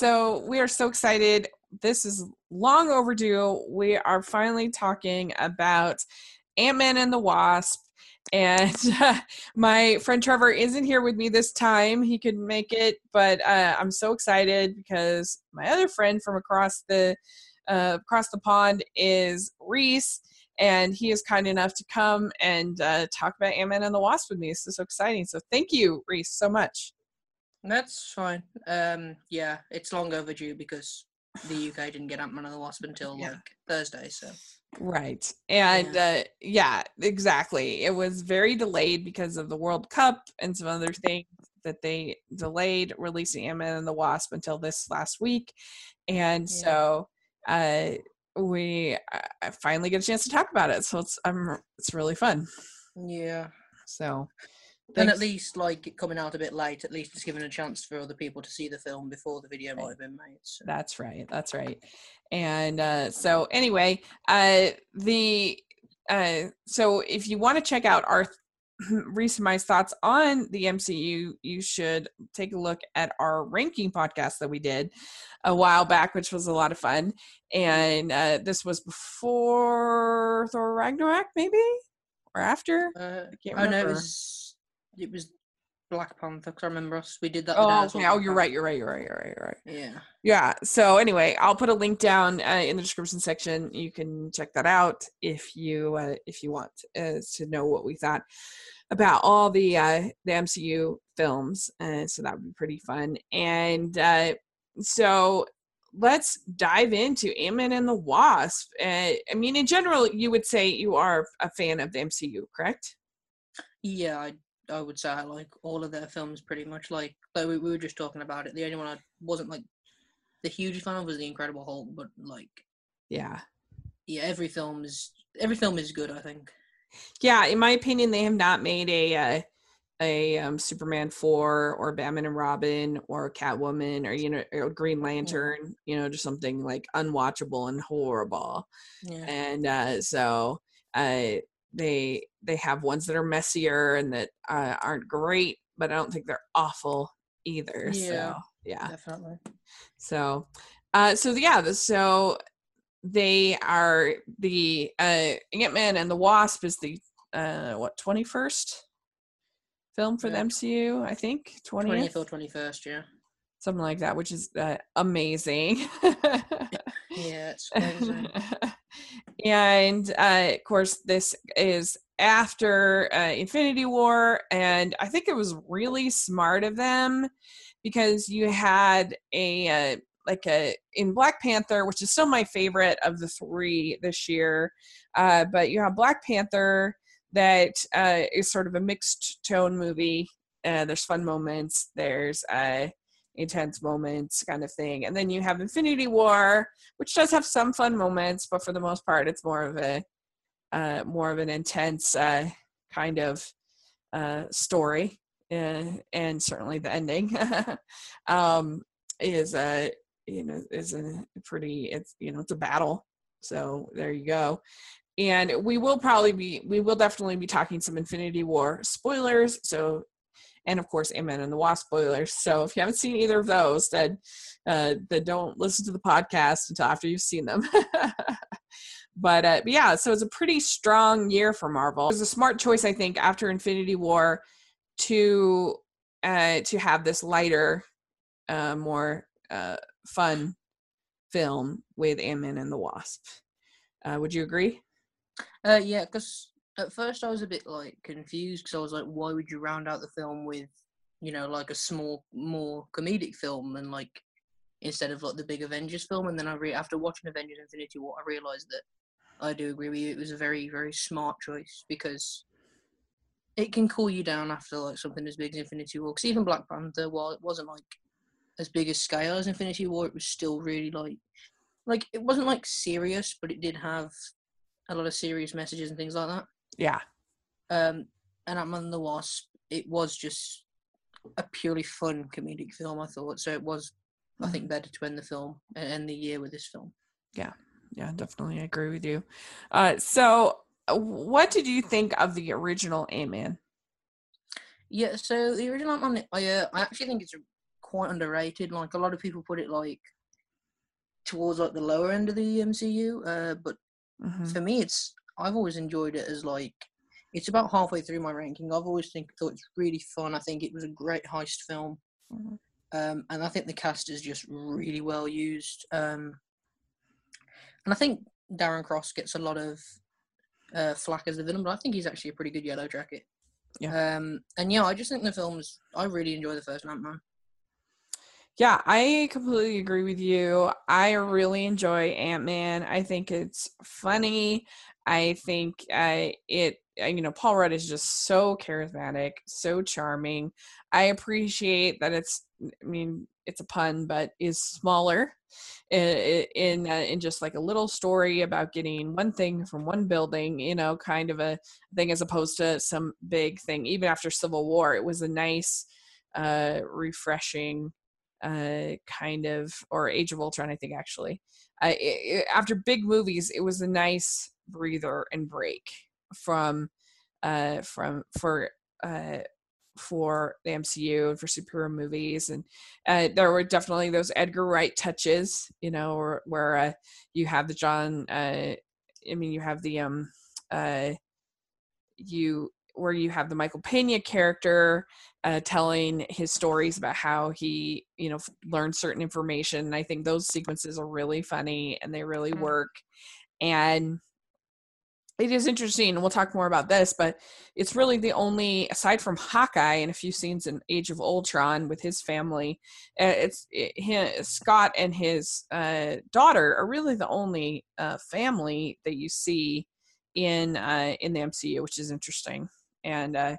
so we are so excited. This is long overdue. We are finally talking about Ant Man and the Wasp. And uh, my friend Trevor isn't here with me this time. He couldn't make it, but uh, I'm so excited because my other friend from across the uh, across the pond is Reese, and he is kind enough to come and uh, talk about Ant Man and the Wasp with me. This is so exciting. So thank you, Reese, so much. That's fine. Um, yeah, it's long overdue because the UK didn't get Ant Man and the Wasp until Yeah. like Thursday. So Right. And uh yeah, exactly. It was very delayed because of the World Cup and some other things that they delayed releasing Ant-Man and the Wasp until this last week. And Yeah. so uh we I finally get a chance to talk about it. So it's I'm it's really fun. yeah, So and at least like it coming out a bit late, at least it's given a chance for other people to see the film before the video Right. might have been made. So. That's right. That's right. And uh, so anyway, uh, the uh, so if you want to check out our and my thoughts on the MCU, you should take a look at our ranking podcast that we did a while back, which was a lot of fun. And uh, this was before Thor Ragnarok, maybe or after. Uh, can't oh no, it remember. was it was Black Panther. 'cause I remember us. We did that. Oh, the day I saw okay. Oh, you're right. You're right. You're right. You're right. You're right. Yeah. yeah so anyway i'll put a link down uh, in the description section you can check that out if you uh, if you want uh, to know what we thought about all the uh the mcu films uh, so that would be pretty fun and uh so let's dive into Ant-Man and the Wasp. Uh, I mean, in general, you would say you are a fan of the MCU, correct? Yeah, I I would say I like all of their films pretty much. Like, though we, we were just talking about it. The only one I wasn't like the huge fan of was the Incredible Hulk, but like, Yeah. yeah, every film is every film is good. I think. Yeah, in my opinion, they have not made a uh, a um, Superman four or Batman and Robin or Catwoman or you know or Green Lantern, you know, just something like unwatchable and horrible. Yeah. And uh, so uh, they they have ones that are messier and that uh, aren't great, but I don't think they're awful either. Yeah. So yeah. Definitely. So, uh, so yeah, the- so they are the uh, Ant Man and the Wasp is the uh, what twenty first film for the MCU, I think twentieth, or twenty first. Yeah. something like that, which is uh, amazing. Yeah, and uh, of course, this is after uh, Infinity War, and I think it was really smart of them because you had a uh, like a in Black Panther, which is still my favorite of the three this year, uh, but you have Black Panther that uh, is sort of a mixed tone movie. Uh, there's fun moments. There's uh, intense moments kind of thing. And then you have infinity war which does have some fun moments but for the most part it's more of a uh, more of an intense uh, kind of uh, story uh, and certainly the ending um, is a you know is a pretty it's you know it's a battle. So there you go. And we will probably be we will definitely be talking some infinity war spoilers. So and of course Ant-Man and the Wasp spoilers. So if you haven't seen either of those, then uh, then don't listen to the podcast until after you've seen them. but, uh, but yeah, so it's a pretty strong year for Marvel. It was a smart choice, I think, after Infinity War to uh, to have this lighter, uh, more uh, fun film with Ant-Man and the Wasp. Uh, would you agree? Uh, yeah, because at first I was a bit like confused because I was like, why would you round out the film with, you know, like a small, more comedic film and like instead of like the big Avengers film? And then I re- after watching Avengers: Infinity War, I realized that I do agree with you. It was a very, very smart choice because it can cool you down after like something as big as Infinity War. Because even Black Panther, while it wasn't like as big a scale as Infinity War, it was still really like, like it wasn't like serious, but it did have a lot of serious messages and things like that. Yeah. Um, and Ant-Man and the Wasp, it was just a purely fun comedic film. I thought so. It was, I think, better to end the film and end the year with this film. yeah yeah, definitely I agree with you uh so uh, what did you think of the original ant-man Yeah. So the original Ant-Man, I uh, I actually think it's quite underrated. Like a lot of people put it like towards like the lower end of the MCU, uh, but Mhm. for me, it's I've always enjoyed it as like it's about halfway through my ranking. I've always think thought it's really fun. I think it was a great heist film, Mhm. um, and I think the cast is just really well used. Um, and I think Darren Cross gets a lot of uh, flack as the villain, but I think he's actually a pretty good Yellow Jacket. Yeah. Um, and yeah, I just think the film's. I really enjoy the first Ant Man. Yeah, I completely agree with you. I really enjoy Ant Man. I think it's funny. I think uh, it, you know, Paul Rudd is just so charismatic, so charming. I appreciate that it's, I mean, it's a pun, but is smaller in in, uh, in just like a little story about getting one thing from one building, you know, kind of a thing as opposed to some big thing. Even after Civil War, it was a nice, uh, refreshing uh, kind of, or Age of Ultron, I think actually. Uh, it, it- after big movies, it was a nice breather and break from, uh, from for uh, for the MCU and for superhero movies, and uh, there were definitely those Edgar Wright touches, you know, where, where uh, you have the John. Uh, I mean, you have the um, uh, you where you have the Michael Pena character uh, telling his stories about how he, you know, f- learned certain information. And I think those sequences are really funny and they really Mm. work. And it is interesting, and we'll talk more about this, but it's really the only, aside from Hawkeye and a few scenes in Age of Ultron with his family, uh, it's it, Scott and his uh, daughter are really the only uh, family that you see in uh, in the MCU, which is interesting. And uh,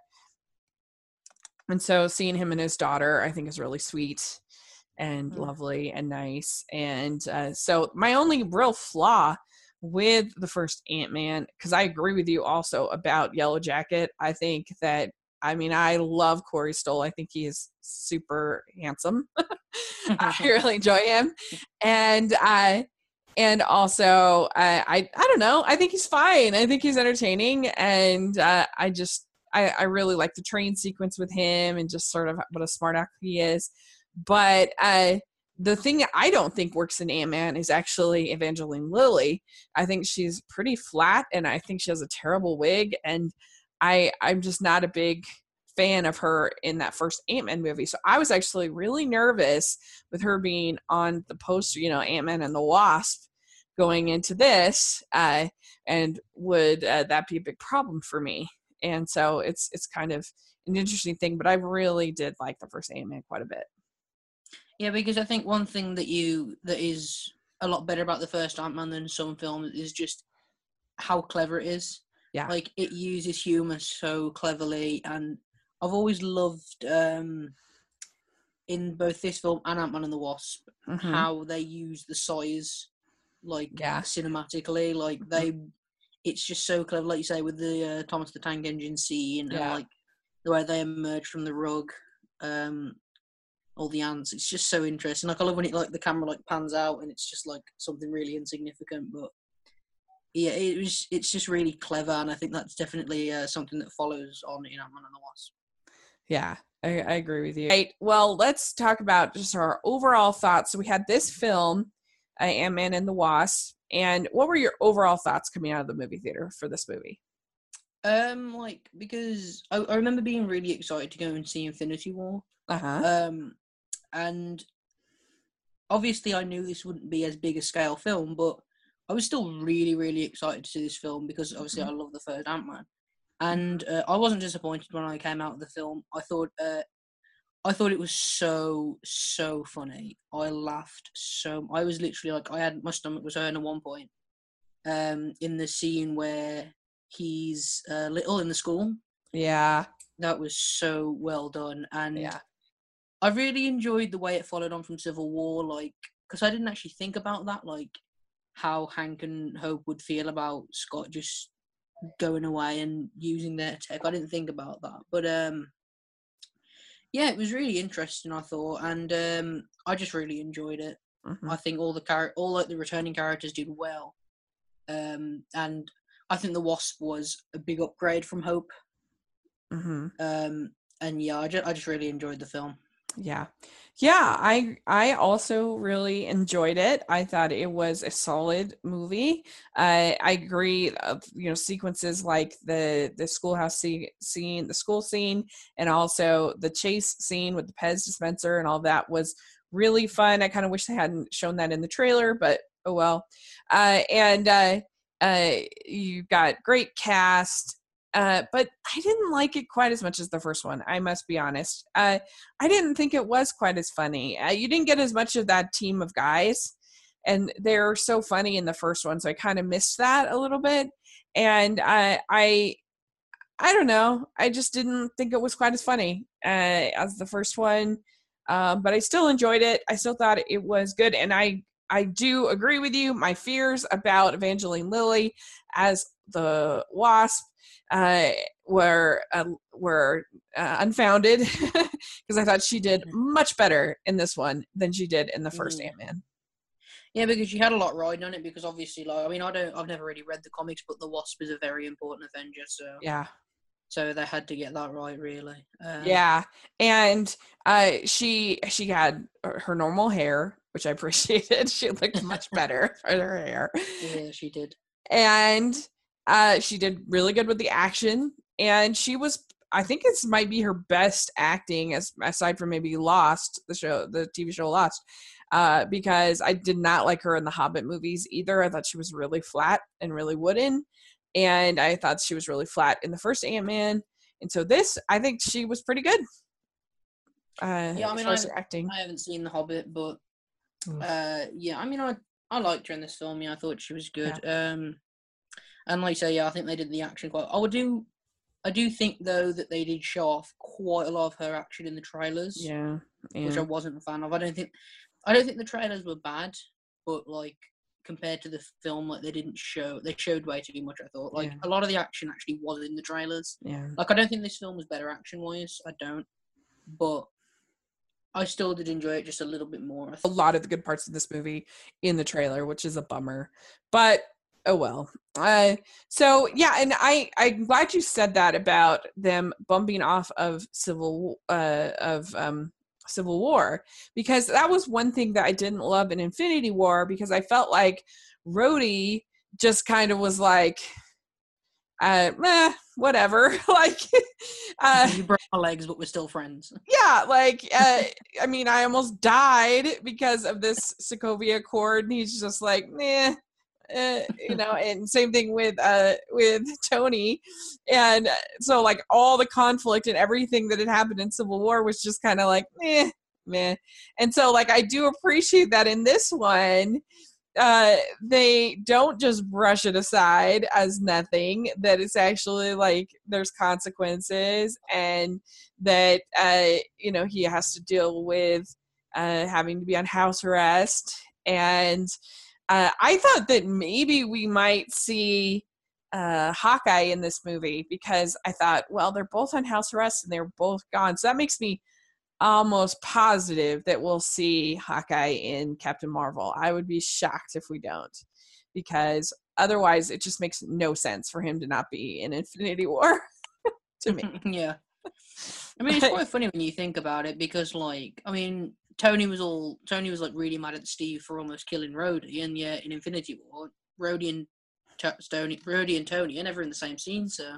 and so seeing him and his daughter, I think, is really sweet and Mm. lovely and nice. And uh, so my only real flaw with the first Ant Man, because I agree with you also about Yellow Jacket. I think that I mean I love Corey Stoll. I think he is super handsome. I really enjoy him, and I and also I, I I don't know. I think he's fine. I think he's entertaining, and uh, I just I, I really like the train sequence with him and just sort of what a smart act he is. But uh, the thing that I don't think works in Ant Man is actually Evangeline Lilly. I think she's pretty flat, and I think she has a terrible wig, and I I'm just not a big fan of her in that first Ant Man movie. So I was actually really nervous with her being on the poster, you know, Ant Man and the Wasp going into this, uh, and would uh, that be a big problem for me? And so it's it's kind of an interesting thing, but I really did like the first Ant Man quite a bit. Yeah, because I think one thing that you that is a lot better about the first Ant Man than some films is just how clever it is. Yeah. Like it uses humor so cleverly and I've always loved um in both this film and Ant Man and the Wasp Mhm. how they use the size like Yeah. cinematically. Like they it's just so clever, like you say, with the uh, Thomas the Tank Engine scene and like the way they emerge from the rug. Um all the ants. It's just so interesting. Like I love when it like the camera like pans out and it's just like something really insignificant, but yeah, it was. It's just really clever, and I think that's definitely uh, something that follows on in Ant Man and the Wasp. Yeah, I, I agree with you. Right. Well, let's talk about just our overall thoughts. So we had this film, uh, Ant Man and the Wasp, and what were your overall thoughts coming out of the movie theater for this movie? Um, like because I, I remember being really excited to go and see Infinity War. Uh huh. Um, and obviously I knew this wouldn't be as big a scale film, but I was still really, really excited to see this film because obviously I love the first Ant Man, and uh, I wasn't disappointed when I came out of the film. I thought, uh, I thought it was so so funny. I laughed so. I was literally like, I had my stomach was hurting at one point. Um, in the scene where he's uh, little in the school, Yeah. that was so well done, and Yeah. I really enjoyed the way it followed on from Civil War, like because I didn't actually think about that, like how Hank and Hope would feel about Scott just going away and using their tech. I didn't think about that, but um, yeah, it was really interesting. I thought, and um, I just really enjoyed it. Mhm. I think all the char- all like the returning characters did well, um, and I think the Wasp was a big upgrade from Hope. Mhm. Um, and yeah, I just, I just really enjoyed the film. Yeah. Yeah, I I also really enjoyed it. I thought it was a solid movie. Uh, I agree. Of you know sequences like the the schoolhouse scene, the school scene, and also the chase scene with the Pez dispenser and all that was really fun. I kind of wish they hadn't shown that in the trailer, but oh well. Uh, and uh, uh, you got great cast. Uh, but I didn't like it quite as much as the first one. I must be honest. Uh, I didn't think it was quite as funny. Uh, you didn't get as much of that team of guys, and they're so funny in the first one, so I kind of missed that a little bit. And I, I, I don't know. I just didn't think it was quite as funny uh, as the first one. Um, but I still enjoyed it. I still thought it was good, and I I do agree with you. My fears about Evangeline Lilly as the Wasp uh, were uh, were uh, unfounded because I thought she did mm-hmm. much better in this one than she did in the 1st mm. Ant Man. Yeah, because she had a lot riding on it. Because obviously, like I mean, I don't, I've never really read the comics, but the Wasp is a very important Avenger. So yeah, so they had to get that right, really. Um, yeah, and uh, she she had her normal hair, which I appreciated. She looked much better for her hair. Yeah, she did. And uh, she did really good with the action, and she was. I think this might be her best acting, as aside from maybe Lost, the show, the TV show Lost, uh, because I did not like her in the Hobbit movies either. I thought she was really flat and really wooden, and I thought she was really flat in the first Ant Man. And so this, I think she was pretty good. Uh, yeah, I mean, I, acting. I haven't seen the Hobbit, but uh, yeah, I mean, I I liked her in this film. Yeah, I thought she was good. Yeah. Um, and like I say, yeah, I think they did the action quite. I would do. I do think though that they did show off quite a lot of her action in the trailers. Yeah, yeah. which I wasn't a fan of. I don't think. I don't think the trailers were bad, but like compared to the film, like they didn't show. They showed way too much. I thought. Like yeah. a lot of the action actually was in the trailers. Yeah. Like I don't think this film was better action wise. I don't. But I still did enjoy it just a little bit more. A lot of the good parts of this movie in the trailer, which is a bummer. But oh well. Uh so yeah and i i'm glad you said that about them bumping off of civil uh of um civil war because that was one thing that i didn't love in infinity war because i felt like rhodey just kind of was like uh meh, whatever like uh you broke my legs but we're still friends. Yeah like uh i mean i almost died because of this sokovia accord and he's just like meh uh, you know and same thing with uh with tony. And so like all the conflict and everything that had happened in civil war was just kind of like meh meh. And so like i do appreciate that in this one uh they don't just brush it aside as nothing that it's actually like there's consequences and that uh you know he has to deal with uh having to be on house arrest and uh, I thought that maybe we might see uh, Hawkeye in this movie because I thought, well, they're both on house arrest and they're both gone. So that makes me almost positive that we'll see Hawkeye in Captain Marvel. I would be shocked if we don't because otherwise it just makes no sense for him to not be in Infinity War to me. yeah. I mean, it's quite funny when you think about it because, like, I mean, Tony was all Tony was like really mad at Steve for almost killing Rhodey, and yet in Infinity War, Rhodey and T- Stony, Rhodey and Tony are never in the same scene. So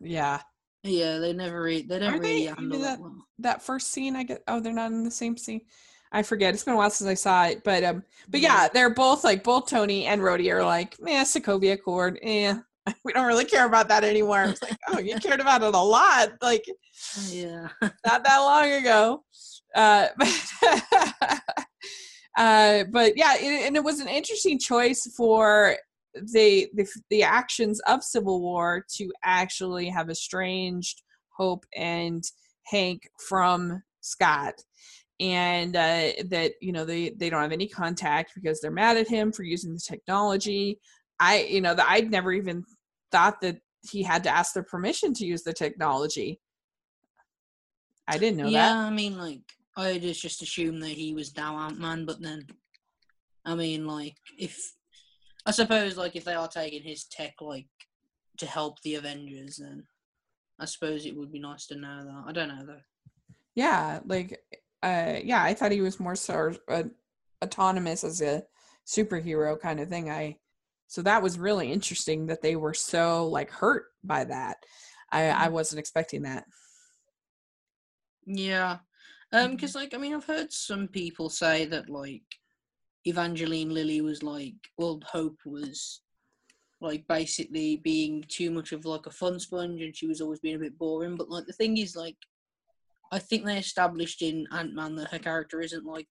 yeah, yeah, they never re- they don't are really they, handle that. Well. That first scene, I get. Oh, they're not in the same scene. I forget. It's been a while since I saw it, but um, but yeah, yeah they're both like both Tony and Rhodey are like, man, Sokovia Accord, eh, we don't really care about that anymore. It's like, oh, you cared about it a lot, like, yeah, not that long ago. Uh, but, uh, but yeah, it, and it was an interesting choice for the, the the actions of Civil War to actually have estranged Hope and Hank from Scott. And uh, that you know they they don't have any contact because they're mad at him for using the technology. I you know that i'd never even thought that he had to ask their permission to use the technology. I didn't know yeah, that i mean like I just just assumed that he was now Ant Man, but then, I mean, like if I suppose like if they are taking his tech like to help the Avengers, then I suppose it would be nice to know that. I don't know though. Yeah, like uh, yeah, I thought he was more so uh, autonomous as a superhero kind of thing. I so that was really interesting that they were so like hurt by that. I I Mm. wasn't expecting that. Yeah. Um, because like I mean, I've heard some people say that like Evangeline Lilly was like, well, Hope was like basically being too much of like a fun sponge, and she was always being a bit boring. But like the thing is, like, I think they established in Ant Man that her character isn't like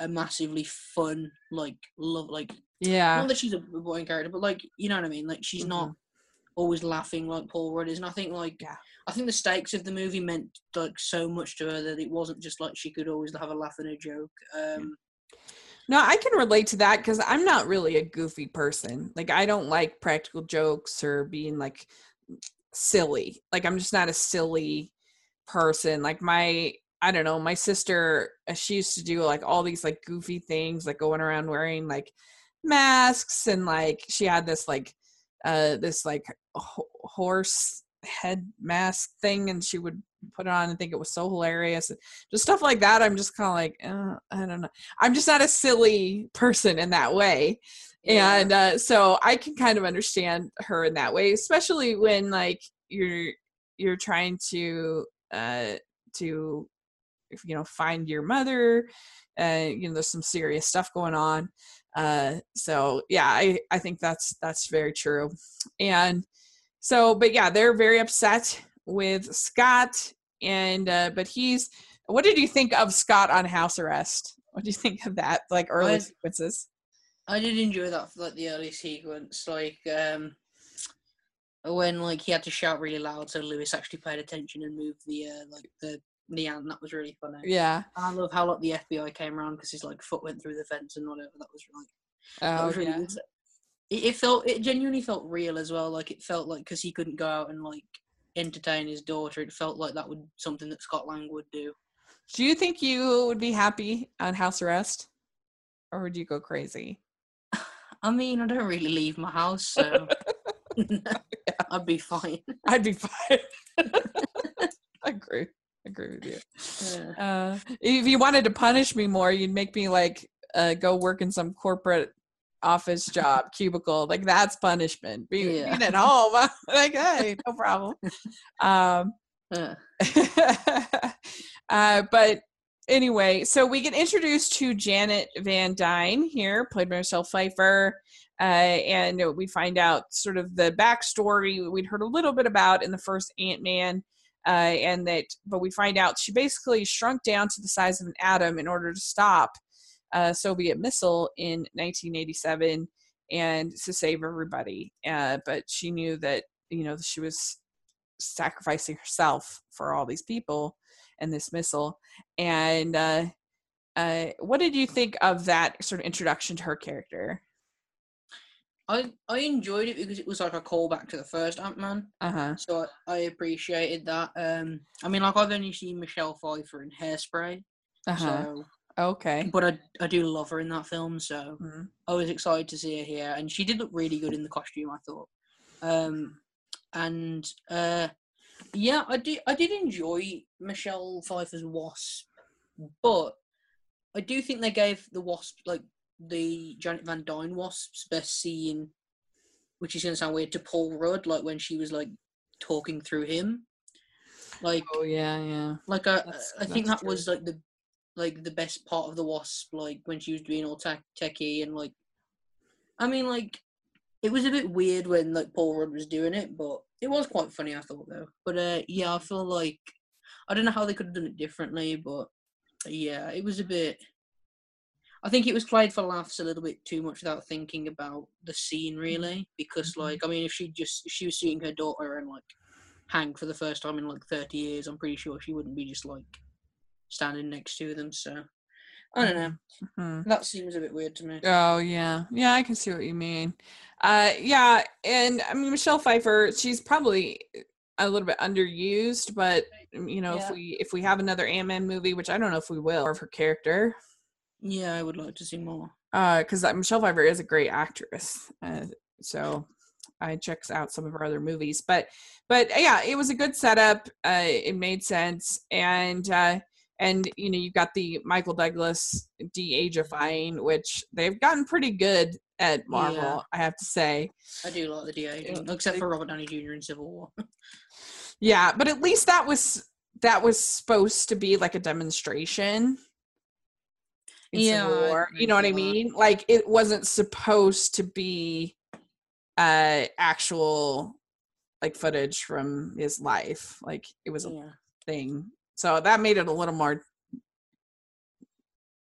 a massively fun, like love, like Yeah. not that she's a boring character, but like you know what I mean. Like she's not always laughing like Paul Rudd is, and I think like Yeah. I think the stakes of the movie meant like so much to her that it wasn't just like she could always have a laugh and a joke. Um, No, I can relate to that because I'm not really a goofy person. Like I don't like practical jokes or being like silly. Like I'm just not a silly person. Like my I don't know, my sister uh, she used to do like all these like goofy things like going around wearing like masks and like she had this like uh this like ho- horse head mask thing and she would put it on and think it was so hilarious and just stuff like that i'm just kind of like uh, i don't know i'm just not a silly person in that way yeah. and uh, so i can kind of understand her in that way especially when like you're you're trying to uh to you know find your mother uh you know there's some serious stuff going on uh so yeah i i think that's that's very true. And so but yeah they're very upset with scott and uh but he's what did you think of scott on house arrest? What do you think of that like early I- sequences? I did enjoy that like the early sequence, like um, when like he had to shout really loud so Lewis actually paid attention and moved the uh, like the ant. That was really funny. yeah And I love how like the FBI came around because his like foot went through the fence and whatever. That was like that oh was really yeah good. It, it felt it genuinely felt real as well. Like it felt like because he couldn't go out and like entertain his daughter, it felt like that would something that Scott Lang would do. do you think you would be happy on house arrest or would you go crazy I mean, I don't really leave my house, so I'd be fine. i'd be fine i agree agree with you Yeah. Uh, if you wanted to punish me more, you'd make me like uh, go work in some corporate office job cubicle. Like that's punishment. Be, Yeah. Being at home, like hey, no problem. Um, Yeah. uh, but anyway, so we get introduced to Janet Van Dyne here, played by Michelle Pfeiffer. Uh, and we find out sort of the backstory we'd heard a little bit about in the first Ant Man, uh, and that, but we find out she basically shrunk down to the size of an atom in order to stop a Soviet missile in 1987 and to save everybody. Uh, but she knew that you know she was sacrificing herself for all these people and this missile. And uh, uh, what did you think of that sort of introduction to her character? I I enjoyed it because it was like a callback to the first Ant Man, Uh huh. so I, I appreciated that. Um, I mean, like I've only seen Michelle Pfeiffer in Hairspray, Uh huh. so Okay. but I I do love her in that film, so Mhm. I was excited to see her here, and she did look really good in the costume. I thought, um, and uh, yeah, I did I did enjoy Michelle Pfeiffer's Wasp, but I do think they gave the Wasp like the Janet Van Dyne Wasp's best scene, which is gonna sound weird to Paul Rudd, like when she was like talking through him, like Oh yeah, yeah. like I That's- I think that was like the like the best part of the Wasp, like when she was being all tech techie and like, I mean like, it was a bit weird when like Paul Rudd was doing it, but it was quite funny I thought though. But uh, yeah, I feel like I don't know how they could have done it differently, but yeah, it was a bit. I think it was played for laughs a little bit too much without thinking about the scene really, because Mhm. like I mean, if she just if she was seeing her daughter and like Hank for the first time in like thirty years, I'm pretty sure she wouldn't be just like standing next to them. So I don't know. Mhm. That seems a bit weird to me. Oh yeah, yeah. I can see what you mean. Uh, yeah, and I mean Michelle Pfeiffer. She's probably a little bit underused, but you know, Yeah. if we if we have another Ant Man movie, which I don't know if we will, of her character, Yeah, I would like to see more. because Michelle Pfeiffer is a great actress. Uh, so I checks out some of her other movies, but but uh, yeah, it was a good setup. Uh, it made sense, and uh, and you know you've got the Michael Douglas de-ageifying, which they've gotten pretty good at Marvel. Yeah. I have to say. I do like the Yeah, except for Robert Downey Jr. in Civil War. Yeah, but at least that was that was supposed to be like a demonstration. Yeah, War. you know what I mean? Like it wasn't supposed to be uh actual like footage from his life. Like it was a yeah. thing. So that made it a little more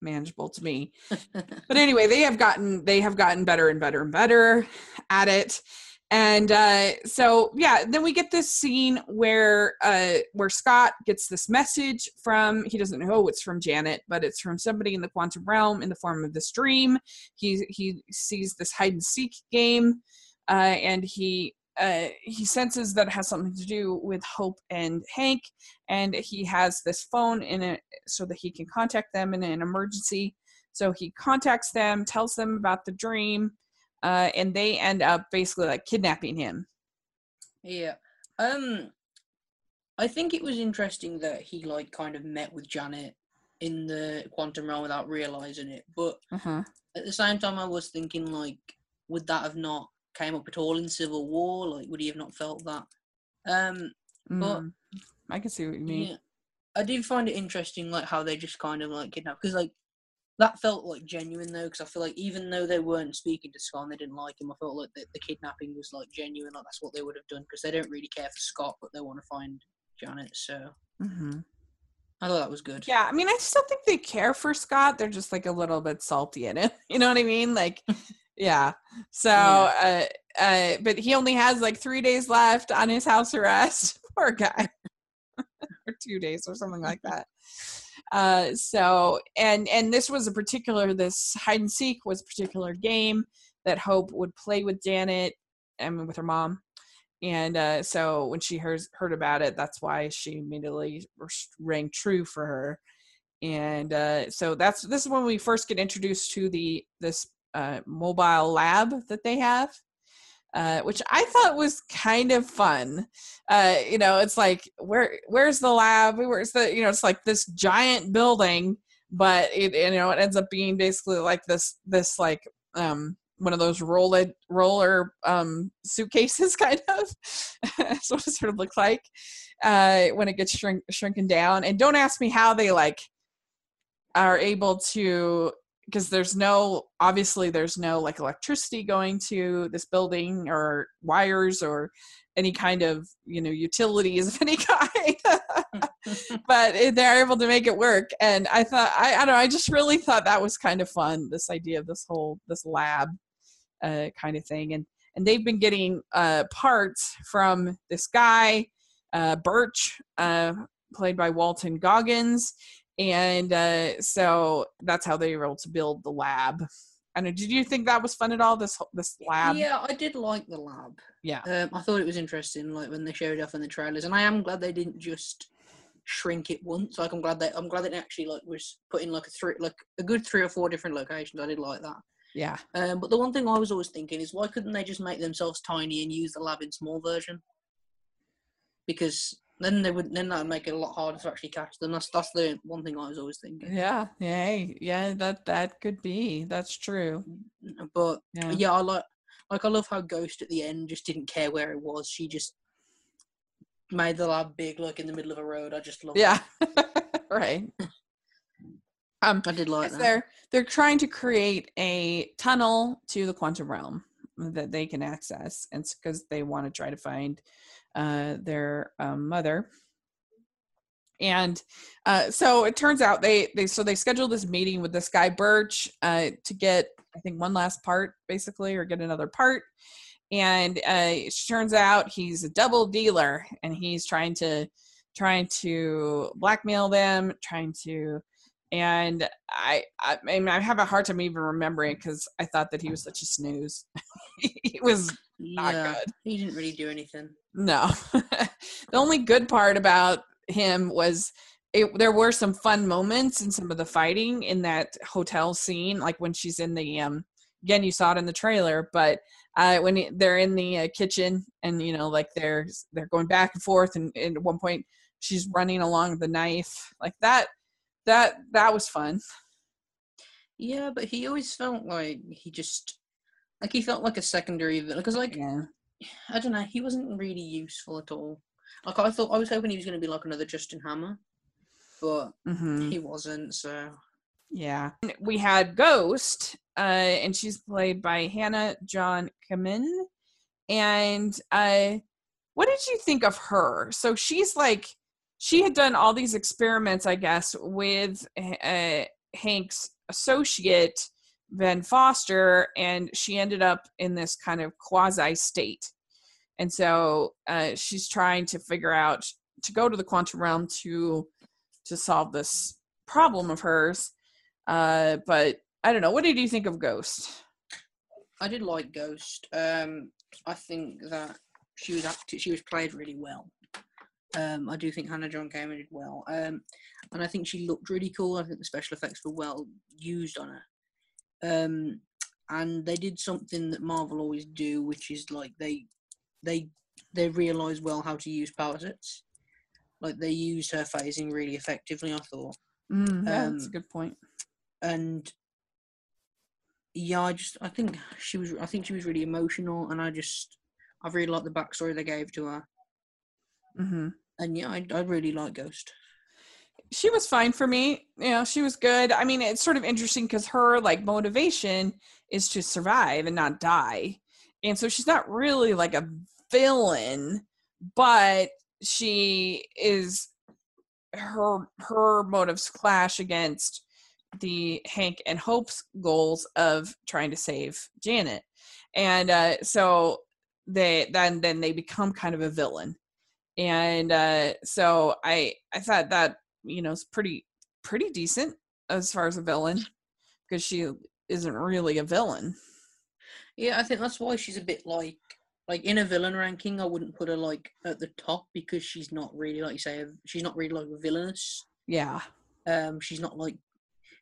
manageable to me. But anyway, they have gotten they have gotten better and better and better at it. And uh so yeah, then we get this scene where uh where Scott gets this message from he doesn't know it's from Janet, but it's from somebody in the quantum realm in the form of this dream. He he sees this hide and seek game uh and he uh, he senses that it has something to do with Hope and Hank, and he has this phone in it so that he can contact them in an emergency. So he contacts them, tells them about the dream, uh, and they end up basically like kidnapping him. Yeah. Um I think it was interesting that he like kind of met with Janet in the quantum realm without realizing it. But Uh-huh. at the same time I was thinking like would that have not came up at all in Civil War? Like would he have not felt that? Um But- Mm, I can see what you mean. yeah. I did find it interesting like how they just kind of like kidnapped because like that felt like genuine though because I feel like even though they weren't speaking to Scott and they didn't like him, I felt like the, the kidnapping was like genuine. Like that's what they would have done because they don't really care for Scott, but they want to find Janet. So hmm I thought that was good. Yeah, I mean, I still think they care for Scott. They're just like a little bit salty in it. You know what I mean? Like, yeah. So, uh, uh, but he only has like three days left on his house arrest. Poor guy. or two days or something like that. Uh, so, and and this was a particular this hide and seek was a particular game that Hope would play with Janet. Mean, with her mom. And uh, so when she heard heard about it, that's why she immediately rang true for her. And uh, so that's this is when we first get introduced to the this uh, mobile lab that they have, uh, which I thought was kind of fun. Uh, you know, it's like where where's the lab? Where's the you know? It's like this giant building, but it you know it ends up being basically like this this like um one of those roller roller um suitcases kind of that's what it sort of looks like uh when it gets shrink shrunken down and don't ask me how they like are able to because there's no obviously there's no like electricity going to this building or wires or any kind of you know utilities of any kind. But they're able to make it work and i thought I, I don't know i just really thought that was kind of fun this idea of this whole this lab uh, kind of thing. And and they've been getting uh, parts from this guy uh, birch uh, played by walton goggins and uh, so that's how they were able to build the lab I know. Did you think that was fun at all? This this lab? Yeah, I did like the lab. Yeah. Um, I thought it was interesting, like when they showed off in the trailers, and I am glad they didn't just shrink it once. Like I'm glad that I'm glad it actually like was put in like a three, like a good three or four different locations. I did like that. Yeah. Um, but the one thing I was always thinking is why couldn't they just make themselves tiny and use the lab in small version? Because then they would then that would make it a lot harder to actually catch them. That's that's the one thing I was always thinking. Yeah. Yeah. Yeah. That that could be. That's true. But Yeah. yeah, I like like I love how Ghost at the end just didn't care where it was. She just made the lab big, like in the middle of a road. I just love. Yeah. right. Um. I did like that. they're they're trying to create a tunnel to the quantum realm that they can access, and because they want to try to find uh, their um, mother. And uh, so it turns out they they so they scheduled this meeting with this guy Birch uh, to get I think one last part basically or get another part. And uh, it turns out he's a double dealer, and he's trying to trying to blackmail them, trying to and I, I, I mean, I have a hard time even remembering because I thought that he was such a snooze. he was not yeah, good. he didn't really do anything. No, the only good part about him was it. There were some fun moments in some of the fighting in that hotel scene, like when she's in the um. Again, you saw it in the trailer, but uh, when he- they're in the uh, kitchen and you know, like they're they're going back and forth, and, and at one point she's running along the knife like that that that was fun. Yeah, but he always felt like he just like he felt like a secondary villain because like Yeah. I don't know, he wasn't really useful at all. Like I thought, I was hoping he was going to be like another Justin Hammer, but hmm he wasn't. So Yeah. We had Ghost, uh, and she's played by Hannah John Kamen. And uh, what did you think of her? So she's like, she had done all these experiments, I guess, with uh, Hank's associate, Ben Foster, and she ended up in this kind of quasi state. And so uh, she's trying to figure out to go to the quantum realm to to solve this problem of hers. Uh, but I don't know. What did you think of Ghost? I did like Ghost. Um, I think that she was act- she was played really well. Um, I do think Hannah John Kamen did well. Um, and I think she looked really cool. I think the special effects were well used on her. Um, and they did something that Marvel always do, which is like they they they realize well how to use power sets. Like they used her phasing really effectively. I thought. Mm, yeah, that's a Um, good point. and yeah, I just I think she was I think she was really emotional, and I just I really like the backstory they gave to her, hmm and yeah, I I really like Ghost. She was fine for me. You know, she was good. I mean, it's sort of interesting because her like motivation is to survive and not die, and so she's not really like a villain, but she is her her motives clash against the Hank and Hope's goals of trying to save Janet. And uh, so they then then they become kind of a villain. And uh, so I I thought that you know is pretty pretty decent as far as a villain because she isn't really a villain. Yeah, I think that's why she's a bit like like in a villain ranking. I wouldn't put her like at the top because she's not really like you say she's not really like villainous. Yeah. Um, she's not like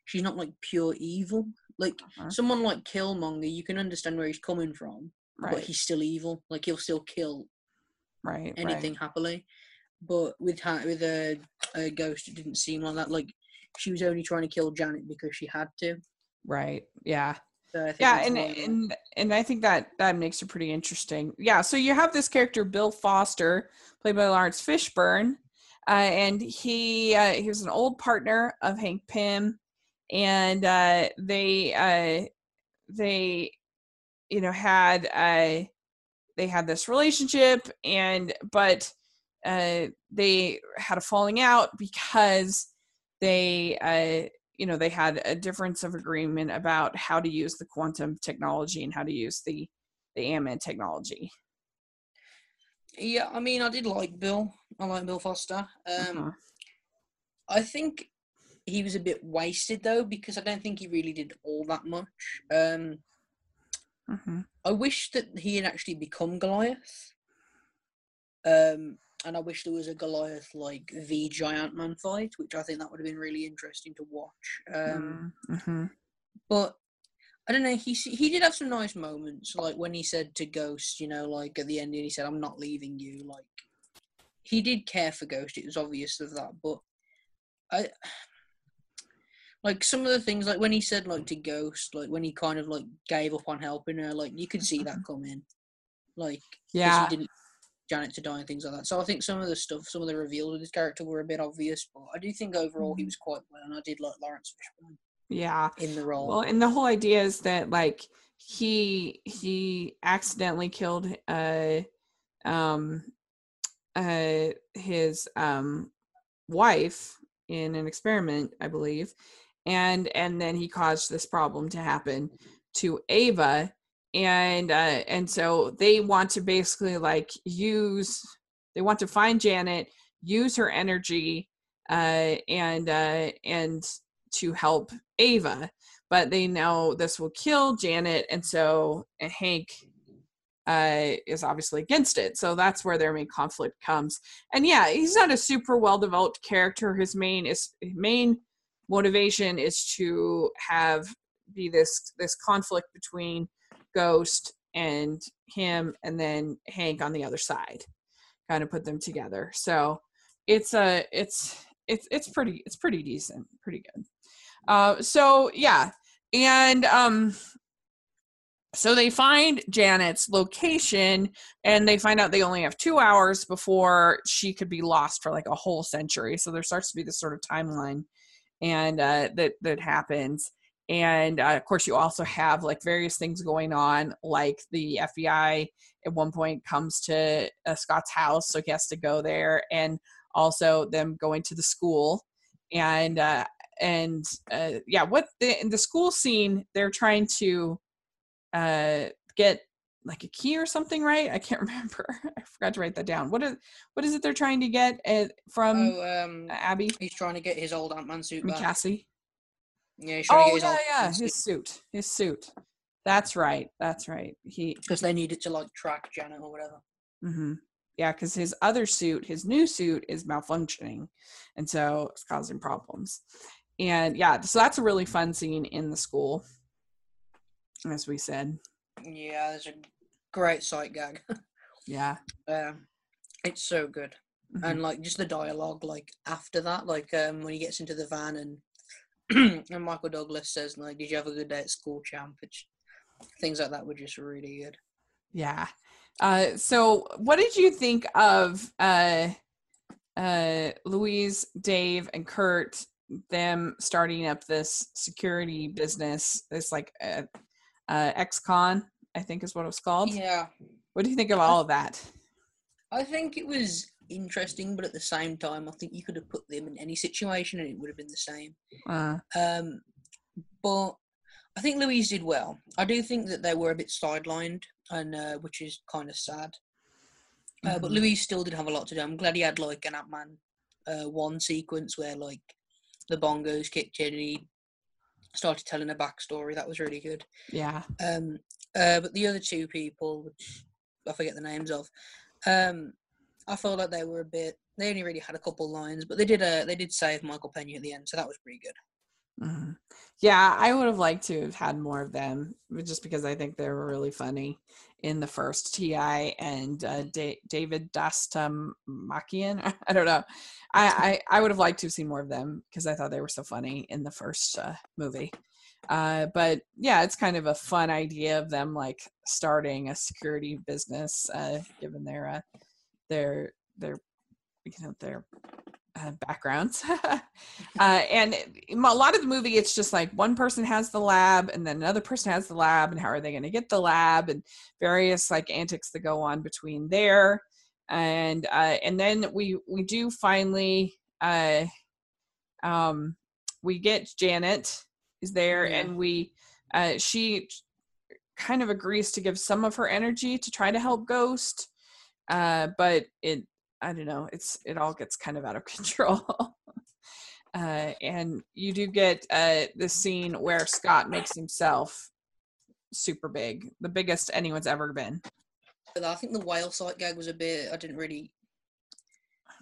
she's not like pure evil. Like Uh-huh. someone like Killmonger, you can understand where he's coming from, but he's still evil. Like he'll still kill Right. anything happily. But with ha- with a, a ghost, it didn't seem like that. Like she was only trying to kill Janet because she had to. Right. Right. Yeah. So yeah and and and i think that that makes it pretty interesting yeah so you have this character bill foster played by lawrence fishburne uh, and he uh, he was an old partner of hank pym and uh, they uh, they you know had uh, they had this relationship and but uh, they had a falling out because they uh, you know they had a difference of agreement about how to use the quantum technology and how to use the the AMN technology. yeah, I mean, I did like Bill. I like Bill Foster. Um, Mhm. I think he was a bit wasted though because I don't think he really did all that much. Um, Mhm. I wish that he had actually become Goliath. Um, and I wish there was a Goliath like the Giant Man fight, which I think that would have been really interesting to watch. Um, Mhm. but I don't know. He he did have some nice moments, like when he said to Ghost, you know, like at the end, and he said, "I'm not leaving you." Like he did care for Ghost. It was obvious of that, but I like some of the things, like when he said, like to Ghost, like when he kind of like gave up on helping her, like you could see that coming. like Yeah. he didn't Janet to die and things like that. So I think some of the stuff, some of the reveals of his character were a bit obvious, but I do think overall he Mhm. was quite well, and I did like Lawrence Fishburne Yeah. in the role. Well, and the whole idea is that like he he accidentally killed uh um uh his um wife in an experiment, I believe. And and then he caused this problem to happen to Ava and uh and so they want to basically like use they want to find Janet, use her energy uh and uh and to help Ava, but they know this will kill Janet, and so Hank uh, is obviously against it. So that's where their main conflict comes. And yeah, he's not a super well developed character. His main is main motivation is to have be this this conflict between Ghost and him, and then Hank on the other side, kind of put them together. So it's a it's it's it's pretty it's pretty decent, pretty good. Uh, so yeah, and um, so they find Janet's location and they find out they only have two hours before she could be lost for like a whole century. So there starts to be this sort of timeline and uh, that that happens. And uh, of course, you also have like various things going on, like the FBI at one point comes to uh, Scott's house, so he has to go there, and also them going to the school, and uh, and uh, yeah, what the in the school scene they're trying to uh, get like a key or something, right? I can't remember. I forgot to write that down. What is what is it they're trying to get at, from Oh, um, Abby he's trying to get his old Ant Man suit back. Cassie? Yeah, he's trying to Oh get his yeah, old yeah, his suit, his suit. That's right. That's right. He, because they needed to like track Janet or whatever. hmm yeah, because his other suit, his new suit, is malfunctioning, and so it's causing problems. And yeah, so that's a really fun scene in the school, as we said. Yeah, there's a great sight gag. Yeah. um, it's so good, Mhm. and like just the dialogue, like after that, like um, when he gets into the van and and Michael Douglas says like, "Did you have a good day at school, champ?" Things like that were just really good. Yeah. Uh, so, what did you think of uh, uh, Luis, Dave, and Kurt? Them starting up this security business, this like uh, uh, ex-con, I think is what it was called. Yeah, What do you think of all of that? I think it was interesting, but at the same time, I think you could have put them in any situation and it would have been the same. Uh, Um, but I think Luis did well. I do think that they were a bit sidelined, and uh, which is kind of sad. Uh, But Mhm. Luis still did have a lot to do. I'm glad he had like an Ant Man uh, one sequence where like the bongos kicked in and he started telling a backstory. That was really good. yeah. Um, uh, but the other two people, which I forget the names of, um, I felt like they were a bit. They only really had a couple lines, but they did. Uh, they did save Michael Pena at the end, so that was pretty good. Mhm. Yeah, I would have liked to have had more of them, just because I think they were really funny in the first T.I. and uh, da- David Dastmalchian. I don't know. I, I I would have liked to have seen more of them because I thought they were so funny in the first uh, movie. Uh, but yeah, it's kind of a fun idea of them like starting a security business, uh, given their uh, their their you know their uh, backgrounds. uh, and a lot of the movie, it's just like one person has the lab, and then another person has the lab, and how are they going to get the lab, and various like antics that go on between there. And uh, and then we we do finally uh, um, we get Janet is there, Yeah. and we uh, she kind of agrees to give some of her energy to try to help Ghost, uh, but it I don't know. It's it all gets kind of out of control. uh, and you do get uh, the scene where Scott makes himself super big, the biggest anyone's ever been. But I think the whale sight gag was a bit. I didn't really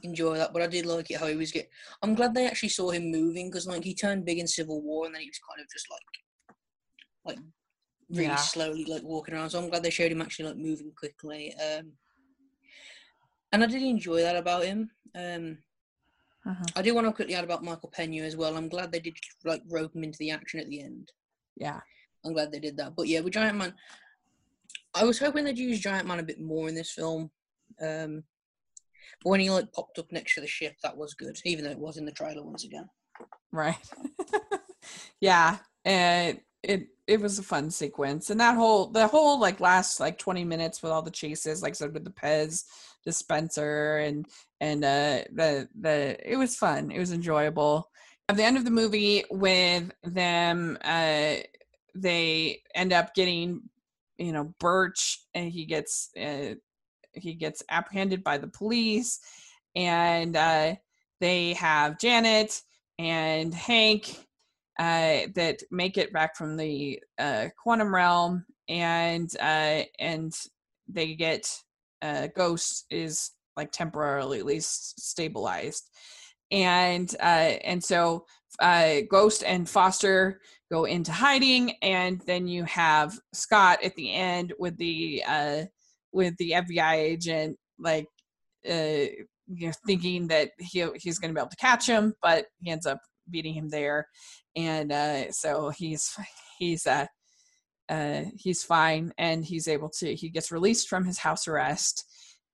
enjoy that, but I did like it how he was get. I'm glad they actually saw him moving because like he turned big in Civil War and then he was kind of just like, like really Yeah. slowly like walking around. So I'm glad they showed him actually like moving quickly. Um, and I did enjoy that about him. Um, Uh-huh. I do want to quickly add about Michael Pena as well. I'm glad they did like rope him into the action at the end. Yeah, I'm glad they did that. But yeah, with Giant Man, I was hoping they'd use Giant Man a bit more in this film. Um, but when he like popped up next to the ship, that was good, even though it was in the trailer once again. right. yeah, and it it was a fun sequence, and that whole the whole like last like twenty minutes with all the chases, like said with the Pez dispenser and and uh the the it was fun. It was enjoyable. At the end of the movie, with them, uh, they end up getting you know Burch, and he gets uh, he gets apprehended by the police, and uh, they have Janet and Hank uh, that make it back from the uh, quantum realm, and uh, and they get uh, Ghost is like temporarily at least stabilized, and uh, and so Ghost and Foster go into hiding, and then you have Scott at the end with the with the FBI agent like uh, you know, thinking that he he's going to be able to catch him, but he ends up beating him there, and uh, so he's he's uh, uh, he's fine, and he's able to he gets released from his house arrest.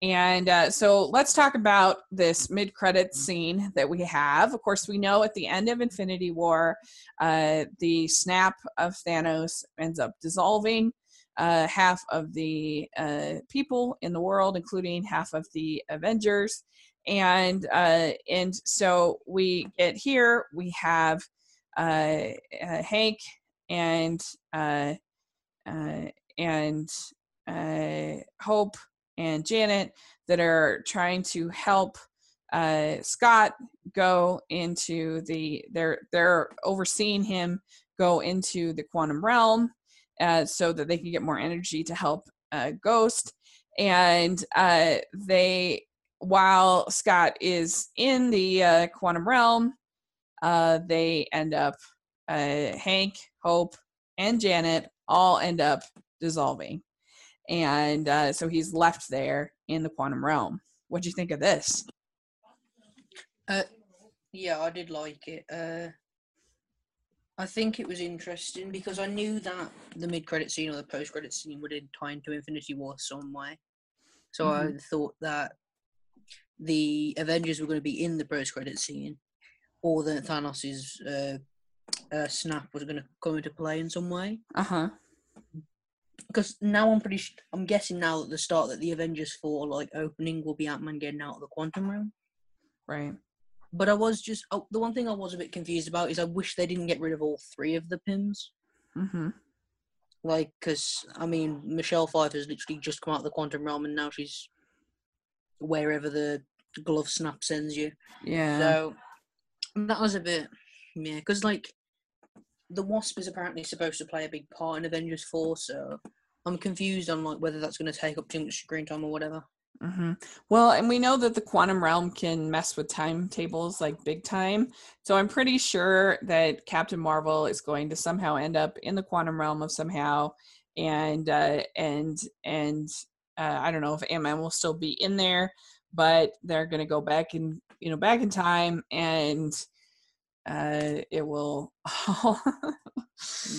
And uh, so let's talk about this mid credit scene that we have. Of course, we know at the end of Infinity War, uh, the snap of Thanos ends up dissolving uh, half of the uh, people in the world, including half of the Avengers. And uh, and so we get here. We have uh, uh, Hank and uh, and Hope and Janet that are trying to help Scott go into the. They're they're overseeing him go into the quantum realm uh, so that they can get more energy to help uh, Ghost. And uh, they, while Scott is in the uh, quantum realm, uh, they end up, uh, Hank, Hope, and Janet all end up dissolving. And so he's left there in the quantum realm. What do you think of this? yeah, I did like it. I think it was interesting because I knew that the mid credit scene or the post credit scene would tie into Infinity War some way. So mm-hmm. I thought that the Avengers were going to be in the post credit scene, or that Thanos's uh, uh, snap was going to come into play in some way. Uh huh. Because now I'm pretty, sh- I'm guessing now at the start that the Avengers four like opening will be Ant Man getting out of the quantum realm. Right. But I was just oh, the one thing I was a bit confused about is I wish they didn't get rid of all three of the Pyms. Mm-hmm. Like, because I mean, Michelle Pfeiffer's literally just come out of the quantum realm, and now she's wherever the glove snap sends you. Yeah. So that was a bit yeah, because like the Wasp is apparently supposed to play a big part in Avengers Four, so I'm confused on like whether that's going to take up too much screen time or whatever. Mm-hmm. Well, and we know that the quantum realm can mess with timetables like big time. So I'm pretty sure that Captain Marvel is going to somehow end up in the quantum realm of somehow, and uh, and and uh, I don't know if Ant Man will still be in there, but they're going to go back in you know back in time and uh, it will all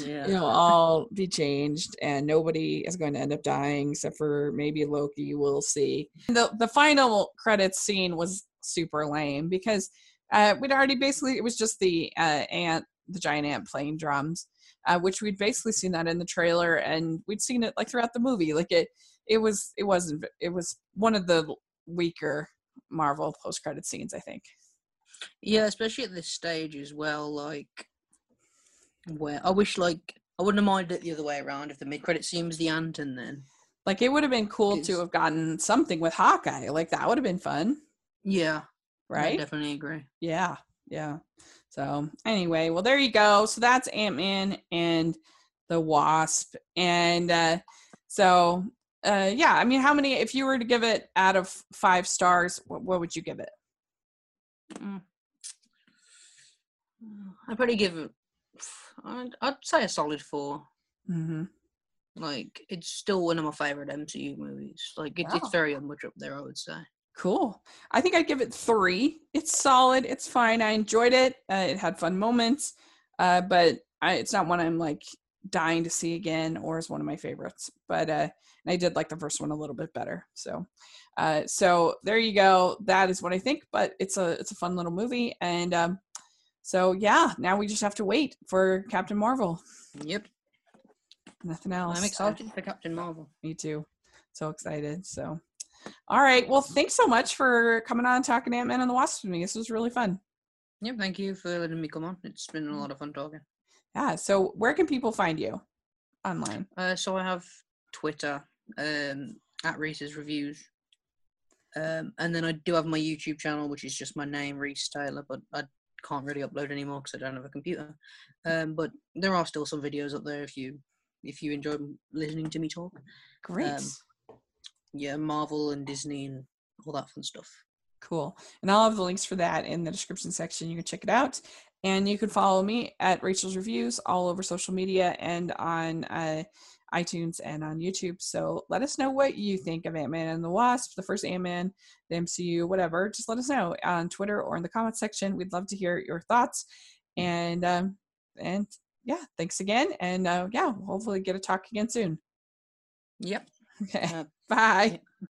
yeah. you know all be changed and nobody is going to end up dying except for maybe loki we'll see. The the final credits scene was super lame because uh, we'd already basically it was just the uh, ant the giant ant playing drums uh, which we'd basically seen that in the trailer and we'd seen it like throughout the movie. Like it it was it wasn't it was one of the weaker marvel post credit scenes i think yeah, especially at this stage as well. Like, where I wish, like, I wouldn't have minded it the other way around if the mid credit scene was the ant and then. Like, it would have been cool to have gotten something with Hawkeye. Like, that would have been fun. Yeah. Right? I definitely agree. Yeah. Yeah. So, anyway, well, there you go. So, that's Ant Man and the Wasp. And uh, so, uh, yeah, I mean, how many, if you were to give it out of five stars, what, what would you give it? Mm. I'd probably give it. I'd, I'd say a solid 4 mm-hmm. Like it's still one of my favorite MCU movies. Like it, wow. it's very much up there, I would say. Cool. I think I'd give it three. It's solid. It's fine. I enjoyed it. Uh, it had fun moments, uh, but I, it's not one I'm like dying to see again or is one of my favorites. But uh, I did like the first one a little bit better. So, uh, so there you go. That is what I think. But it's a it's a fun little movie, and um, so yeah, now we just have to wait for Captain Marvel. Yep. Nothing else. I'm excited for Captain Marvel. Me too. So excited. So, all right. Well, thanks so much for coming on talking Ant Man and the Wasp with me. This was really fun. Yep. Thank you for letting me come on. It's been a lot of fun talking. Yeah. So, where can people find you online? Uh, so I have Twitter um, at Reese's Reviews. Um, and then I do have my YouTube channel, which is just my name, Reese Taylor, but I can't really upload anymore because I don't have a computer. Um, but there are still some videos up there if you if you enjoy listening to me talk. Great. Um, yeah, Marvel and Disney and all that fun stuff. Cool. And I'll have the links for that in the description section. You can check it out. And you can follow me at Rachel's Reviews all over social media and on uh, iTunes and on YouTube. So let us know what you think of Ant Man and the Wasp, the first Ant Man, the MCU, whatever. Just let us know on Twitter or in the comments section. We'd love to hear your thoughts. And um, and yeah, thanks again. And uh, yeah, hopefully get a talk again soon. Yep. Okay. Uh, Bye.